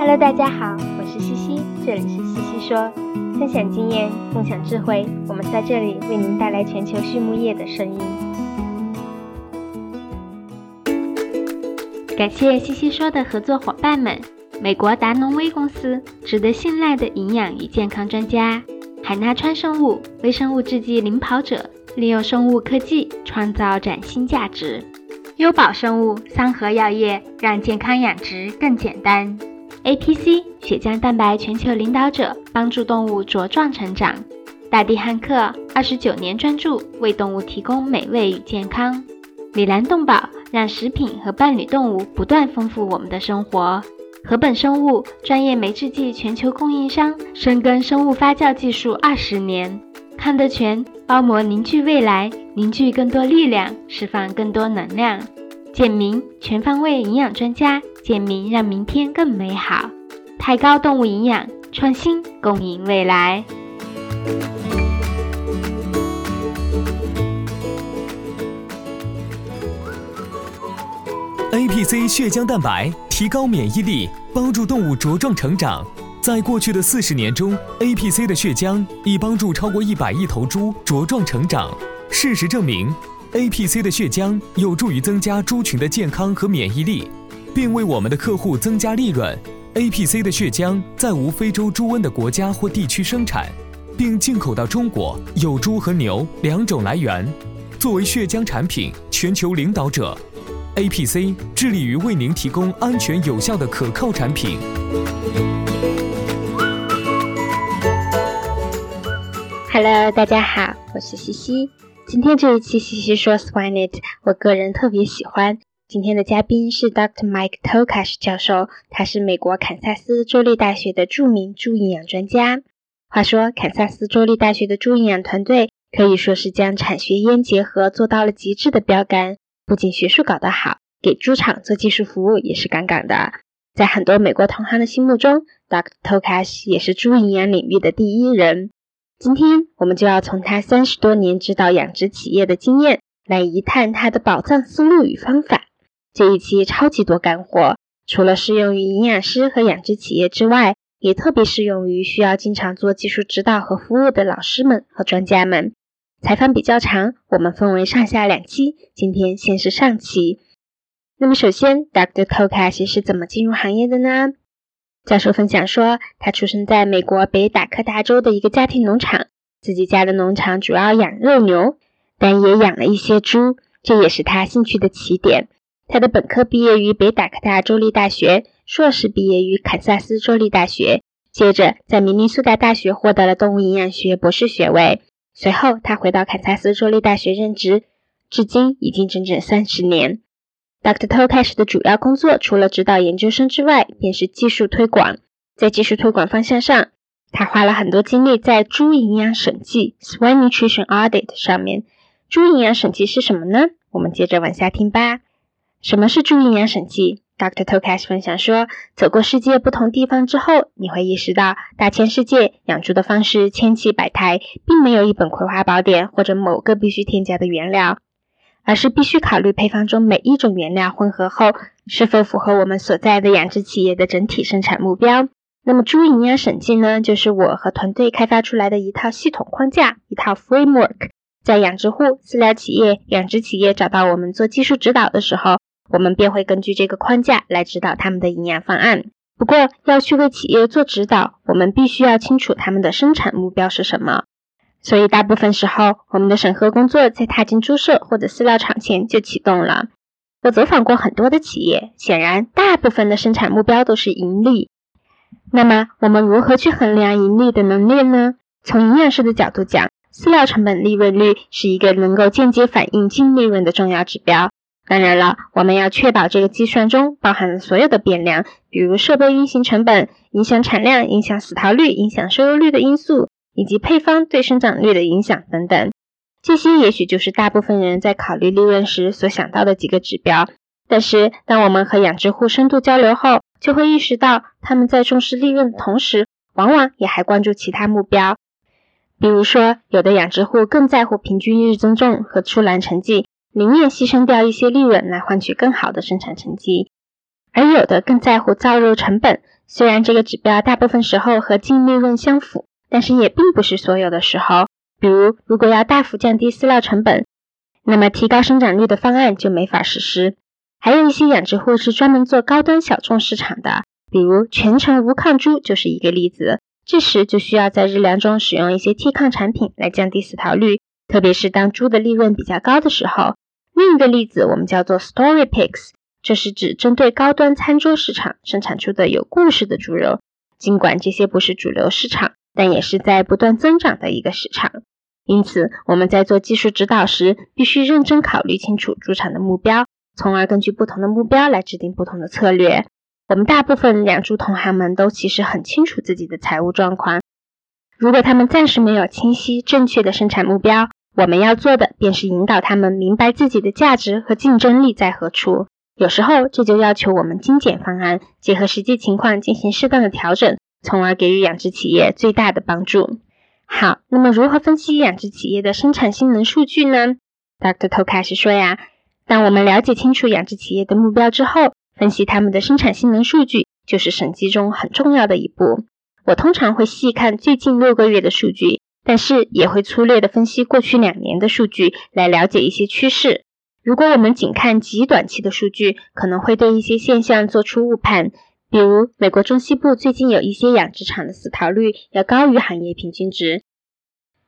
Hello，大家好，我是西西，这里是西西说，分享经验，共享智慧，我们在这里为您带来全球畜牧业的声音。感谢西西说的合作伙伴们：美国达农威公司，值得信赖的营养与健康专家；海纳川生物，微生物制剂领跑者，利用生物科技创造崭新价值。优宝生物、桑河药业让健康养殖更简单。APC 血浆蛋白全球领导者，帮助动物茁壮成长。大地汉克二十九年专注为动物提供美味与健康。米兰动宝让食品和伴侣动物不断丰富我们的生活。禾本生物专业酶制剂全球供应商，深耕生物发酵技术二十年。康德全包膜凝聚未来，凝聚更多力量，释放更多能量。简明全方位营养专家，简明让明天更美好。抬高动物营养创新，共赢未来。APC 血浆蛋白提高免疫力，帮助动物茁壮成长。在过去的四十年中，APC 的血浆已帮助超过一百亿头猪茁壮成长。事实证明，APC 的血浆有助于增加猪群的健康和免疫力，并为我们的客户增加利润。APC 的血浆在无非洲猪瘟的国家或地区生产，并进口到中国，有猪和牛两种来源。作为血浆产品全球领导者，APC 致力于为您提供安全有效的可靠产品。Hello，大家好，我是西西。今天这一期西西说 Swine，我个人特别喜欢。今天的嘉宾是 Dr. Mike Tokash 教授，他是美国堪萨斯州立大学的著名猪营养专家。话说，堪萨斯州立大学的猪营养团队可以说是将产学研结合做到了极致的标杆，不仅学术搞得好，给猪场做技术服务也是杠杠的。在很多美国同行的心目中，Dr. Tokash 也是猪营养领域的第一人。今天我们就要从他三十多年指导养殖企业的经验来一探他的宝藏思路与方法。这一期超级多干货，除了适用于营养师和养殖企业之外，也特别适用于需要经常做技术指导和服务的老师们和专家们。采访比较长，我们分为上下两期，今天先是上期。那么首先，Dr. Tokash 是怎么进入行业的呢？教授分享说，他出生在美国北达科他州的一个家庭农场，自己家的农场主要养肉牛，但也养了一些猪，这也是他兴趣的起点。他的本科毕业于北达科大州立大学，硕士毕业于堪萨斯州立大学，接着在明尼苏达大学获得了动物营养学博士学位。随后，他回到堪萨斯州立大学任职，至今已经整整三十年。Dr. Tokash 的主要工作除了指导研究生之外，便是技术推广。在技术推广方向上，他花了很多精力在猪营养审计 （Swine Nutrition Audit） 上面。猪营养审计是什么呢？我们接着往下听吧。什么是猪营养审计？Dr. Tokash 分享说，走过世界不同地方之后，你会意识到，大千世界养猪的方式千奇百态，并没有一本葵花宝典或者某个必须添加的原料。而是必须考虑配方中每一种原料混合后是否符合我们所在的养殖企业的整体生产目标。那么猪营养审计呢，就是我和团队开发出来的一套系统框架，一套 framework。在养殖户、饲料企业、养殖企业找到我们做技术指导的时候，我们便会根据这个框架来指导他们的营养方案。不过，要去为企业做指导，我们必须要清楚他们的生产目标是什么。所以，大部分时候，我们的审核工作在踏进猪舍或者饲料厂前就启动了。我走访过很多的企业，显然，大部分的生产目标都是盈利。那么，我们如何去衡量盈利的能力呢？从营养师的角度讲，饲料成本利润率是一个能够间接反映净利润的重要指标。当然了，我们要确保这个计算中包含了所有的变量，比如设备运行成本、影响产量、影响死逃率、影响收入率的因素。以及配方对生长率的影响等等，这些也许就是大部分人在考虑利润时所想到的几个指标。但是，当我们和养殖户深度交流后，就会意识到他们在重视利润的同时，往往也还关注其他目标。比如说，有的养殖户更在乎平均日增重和出栏成绩，宁愿牺牲掉一些利润来换取更好的生产成绩；而有的更在乎造肉成本。虽然这个指标大部分时候和净利润相符，但是也并不是所有的时候。比如，如果要大幅降低饲料成本，那么提高生长率的方案就没法实施。还有一些养殖户是专门做高端小众市场的，比如全程无抗猪就是一个例子。这时就需要在日粮中使用一些替抗产品来降低死逃率，特别是当猪的利润比较高的时候。另一个例子我们叫做 Story Pigs。这是指针对高端餐桌市场生产出的有故事的猪肉，尽管这些不是主流市场，但也是在不断增长的一个市场。因此，我们在做技术指导时，必须认真考虑清楚猪场的目标，从而根据不同的目标来制定不同的策略。我们大部分养猪同行们都其实很清楚自己的财务状况。如果他们暂时没有清晰正确的生产目标，我们要做的便是引导他们明白自己的价值和竞争力在何处。有时候，这就要求我们精简方案，结合实际情况进行适当的调整，从而给予养殖企业最大的帮助。好，那么如何分析养殖企业的生产性能数据呢？Dr. 头开始说呀，当我们了解清楚养殖企业的目标之后，分析他们的生产性能数据就是审计中很重要的一步。我通常会细看最近六个月的数据，但是也会粗略的分析过去两年的数据，来了解一些趋势。如果我们仅看极短期的数据，可能会对一些现象做出误判。比如，美国中西部最近有一些养殖场的死逃率要高于行业平均值，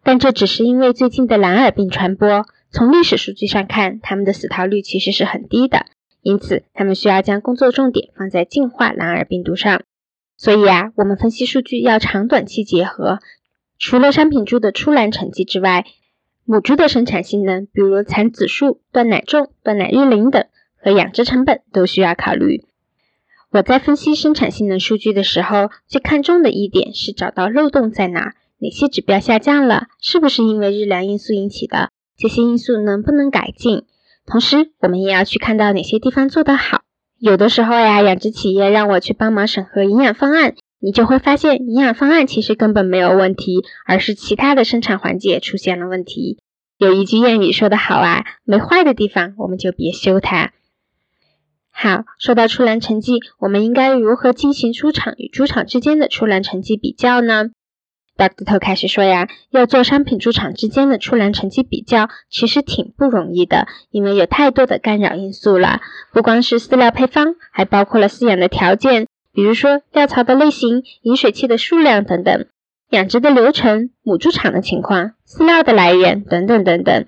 但这只是因为最近的蓝耳病传播。从历史数据上看，他们的死逃率其实是很低的，因此他们需要将工作重点放在净化蓝耳病毒上。所以啊，我们分析数据要长短期结合。除了商品猪的出栏成绩之外，母猪的生产性能，比如产子数、断奶重、断奶日龄等，和养殖成本都需要考虑。我在分析生产性能数据的时候，最看重的一点是找到漏洞在哪，哪些指标下降了，是不是因为日粮因素引起的？这些因素能不能改进？同时，我们也要去看到哪些地方做得好。有的时候呀，养殖企业让我去帮忙审核营养方案。你就会发现，营养方案其实根本没有问题，而是其他的生产环节出现了问题。有一句谚语说得好啊，没坏的地方我们就别修它。好，说到出栏成绩，我们应该如何进行猪场与猪场之间的出栏成绩比较呢？Dr. 头开始说呀，要做商品猪场之间的出栏成绩比较，其实挺不容易的，因为有太多的干扰因素了，不光是饲料配方，还包括了饲养的条件。比如说料槽的类型、饮水器的数量等等，养殖的流程、母猪场的情况、饲料的来源等等等等。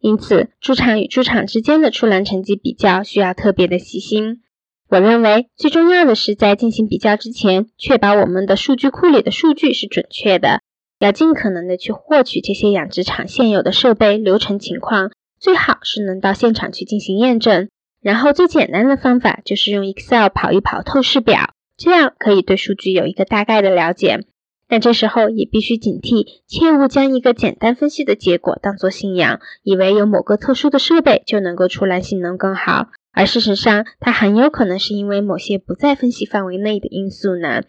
因此，猪场与猪场之间的出栏成绩比较需要特别的细心。我认为最重要的是在进行比较之前，确保我们的数据库里的数据是准确的，要尽可能的去获取这些养殖场现有的设备、流程情况，最好是能到现场去进行验证。然后最简单的方法就是用 Excel 跑一跑透视表，这样可以对数据有一个大概的了解。但这时候也必须警惕，切勿将一个简单分析的结果当作信仰，以为有某个特殊的设备就能够出来性能更好，而事实上它很有可能是因为某些不在分析范围内的因素呢。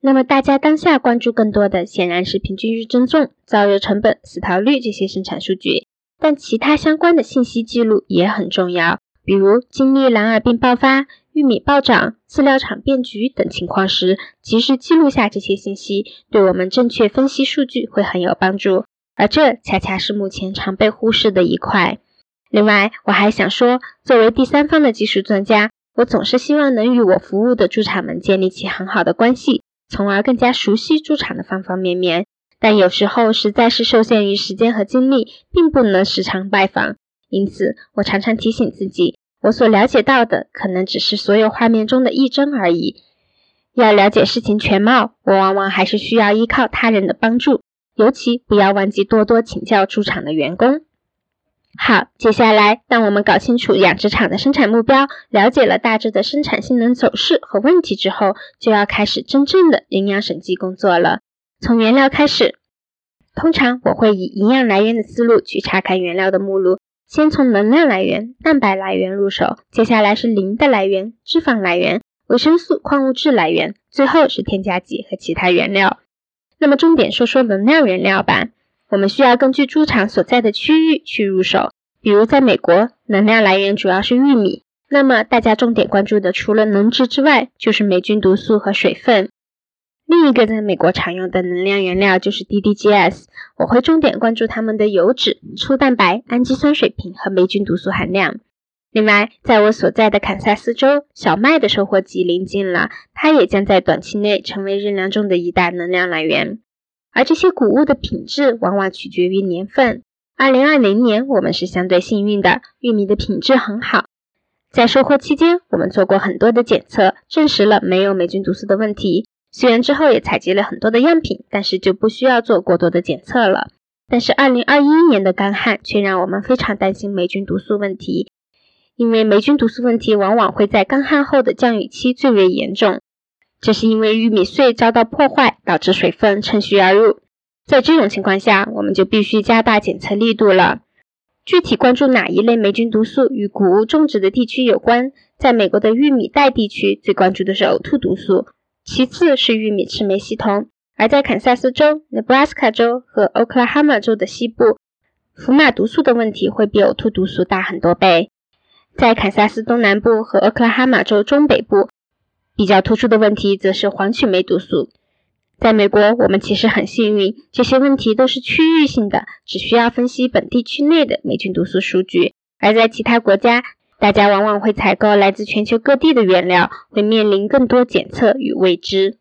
那么大家当下关注更多的显然是平均日增重、造热成本、死逃率这些生产数据，但其他相关的信息记录也很重要。比如经历蓝耳病爆发、玉米暴涨、饲料厂变局等情况时，及时记录下这些信息，对我们正确分析数据会很有帮助。而这恰恰是目前常被忽视的一块。另外，我还想说，作为第三方的技术专家，我总是希望能与我服务的猪场们建立起很好的关系，从而更加熟悉猪场的方方面面。但有时候实在是受限于时间和精力，并不能时常拜访。因此，我常常提醒自己，我所了解到的可能只是所有画面中的一帧而已。要了解事情全貌，我往往还是需要依靠他人的帮助，尤其不要忘记多多请教猪场的员工。好，接下来当我们搞清楚养殖场的生产目标，了解了大致的生产性能走势和问题之后，就要开始真正的营养审计工作了。从原料开始，通常我会以营养来源的思路去查看原料的目录。先从能量来源、蛋白来源入手，接下来是磷的来源、脂肪来源、维生素、矿物质来源，最后是添加剂和其他原料。那么重点说说能量原料吧。我们需要根据猪场所在的区域去入手。比如在美国，能量来源主要是玉米，那么大家重点关注的除了能值之外，就是霉菌毒素和水分。另一个在美国常用的能量原料就是 DDGS，我会重点关注它们的油脂、粗蛋白、氨基酸水平和霉菌毒素含量。另外，在我所在的堪萨斯州，小麦的收获季临近了，它也将在短期内成为日粮中的一大能量来源。而这些谷物的品质往往取决于年份。二零二零年，我们是相对幸运的，玉米的品质很好。在收获期间，我们做过很多的检测，证实了没有霉菌毒素的问题。虽然之后也采集了很多的样品，但是就不需要做过多的检测了。但是二零二一年的干旱却让我们非常担心霉菌毒素问题。因为霉菌毒素问题往往会在干旱后的降雨期最为严重，这是因为玉米穗遭到破坏，导致水分趁虚而入。在这种情况下，我们就必须加大检测力度了。具体关注哪一类霉菌毒素与谷物种植的地区有关，在美国的玉米带地区最关注的是呕吐毒素，其次是玉米赤霉系统，而在堪萨斯州、Nebraska 州和 Oklahoma 州的西部，福马毒素的问题会比呕吐毒素大很多倍。在堪萨斯东南部和俄克拉哈马州中北部，比较突出的问题则是黄曲霉毒素。在美国，我们其实很幸运，这些问题都是区域性的，只需要分析本地区内的霉菌毒素数据；而在其他国家，大家往往会采购来自全球各地的原料，会面临更多检测与未知。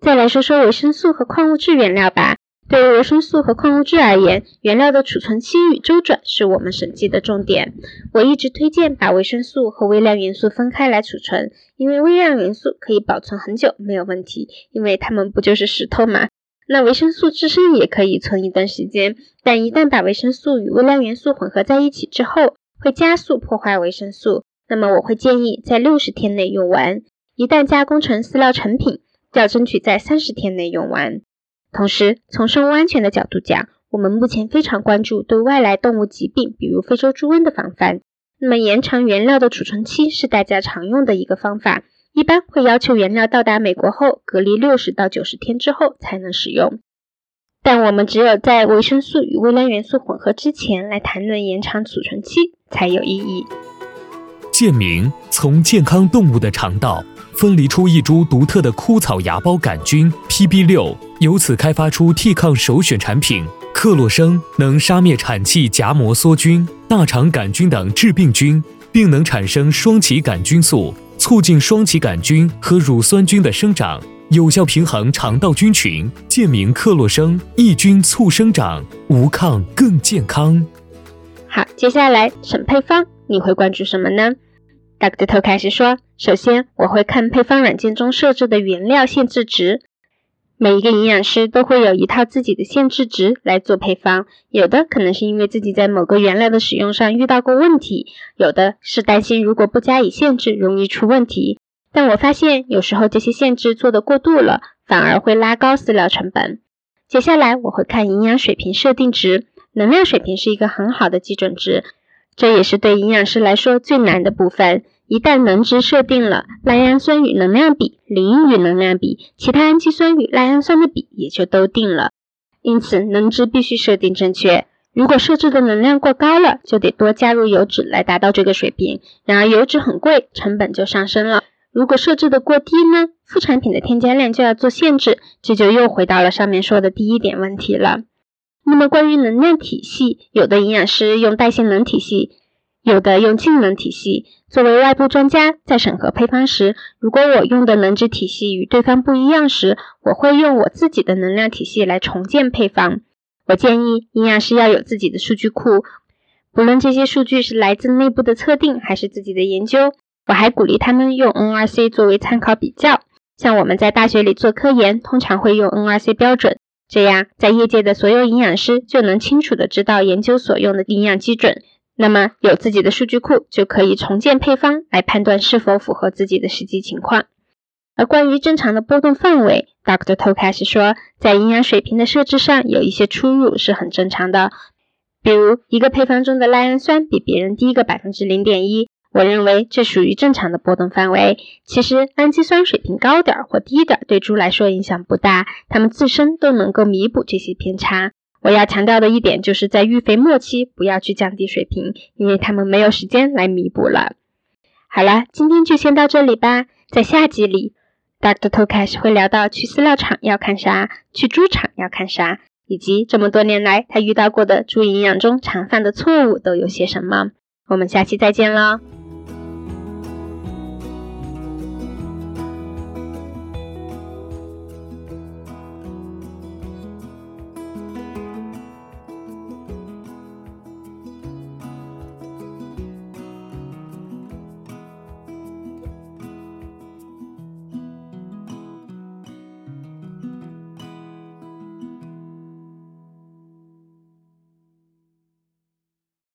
再来说说维生素和矿物质原料吧。对于维生素和矿物质而言，原料的储存期与周转是我们审计的重点。我一直推荐把维生素和微量元素分开来储存，因为微量元素可以保存很久没有问题，因为它们不就是石头吗？那维生素自身也可以存一段时间，但一旦把维生素与微量元素混合在一起之后，会加速破坏维生素。那么我会建议在六十天内用完，一旦加工成饲料成品，要争取在三十天内用完。同时，从生物安全的角度讲，我们目前非常关注对外来动物疾病，比如非洲猪瘟的防范。那么，延长原料的储存期是大家常用的一个方法，一般会要求原料到达美国后隔离六十到九十天之后才能使用。但我们只有在维生素与微量元素混合之前来谈论延长储存期才有意义。健明从健康动物的肠道。分离出一株独特的枯草芽孢杆菌 PB 六，由此开发出替抗首选产品克洛生，能杀灭产气荚膜梭菌、大肠杆菌等致病菌，并能产生双歧杆菌素，促进双歧杆菌和乳酸菌的生长，有效平衡肠道菌群。健明克洛生抑菌促生长，无抗更健康。好，接下来审配方，你会关注什么呢？大个头开始说，首先我会看配方软件中设置的原料限制值。每一个营养师都会有一套自己的限制值来做配方，有的可能是因为自己在某个原料的使用上遇到过问题，有的是担心如果不加以限制容易出问题。但我发现有时候这些限制做的过度了，反而会拉高饲料成本。接下来我会看营养水平设定值，能量水平是一个很好的基准值。这也是对营养师来说最难的部分。一旦能值设定了，赖氨酸与能量比、磷与能量比、其他氨基酸与赖氨酸的比也就都定了。因此，能值必须设定正确。如果设置的能量过高了，就得多加入油脂来达到这个水平。然而，油脂很贵，成本就上升了。如果设置的过低呢？副产品的添加量就要做限制，这就又回到了上面说的第一点问题了。那么关于能量体系，有的营养师用代谢能体系，有的用净能体系。作为外部专家，在审核配方时，如果我用的能质体系与对方不一样时，我会用我自己的能量体系来重建配方。我建议营养师要有自己的数据库，不论这些数据是来自内部的测定还是自己的研究。我还鼓励他们用 NRC 作为参考比较。像我们在大学里做科研，通常会用 NRC 标准。这样，在业界的所有营养师就能清楚的知道研究所用的营养基准。那么，有自己的数据库，就可以重建配方来判断是否符合自己的实际情况。而关于正常的波动范围，Dr. To 开始说，在营养水平的设置上有一些出入是很正常的。比如，一个配方中的赖氨酸比别人低个百分之零点一。我认为这属于正常的波动范围。其实氨基酸水平高点或低点对猪来说影响不大，它们自身都能够弥补这些偏差。我要强调的一点就是在育肥末期不要去降低水平，因为它们没有时间来弥补了。好了，今天就先到这里吧。在下集里，Dr. Tokas 会聊到去饲料厂要看啥，去猪场要看啥，以及这么多年来他遇到过的猪营养中常犯的错误都有些什么。我们下期再见喽。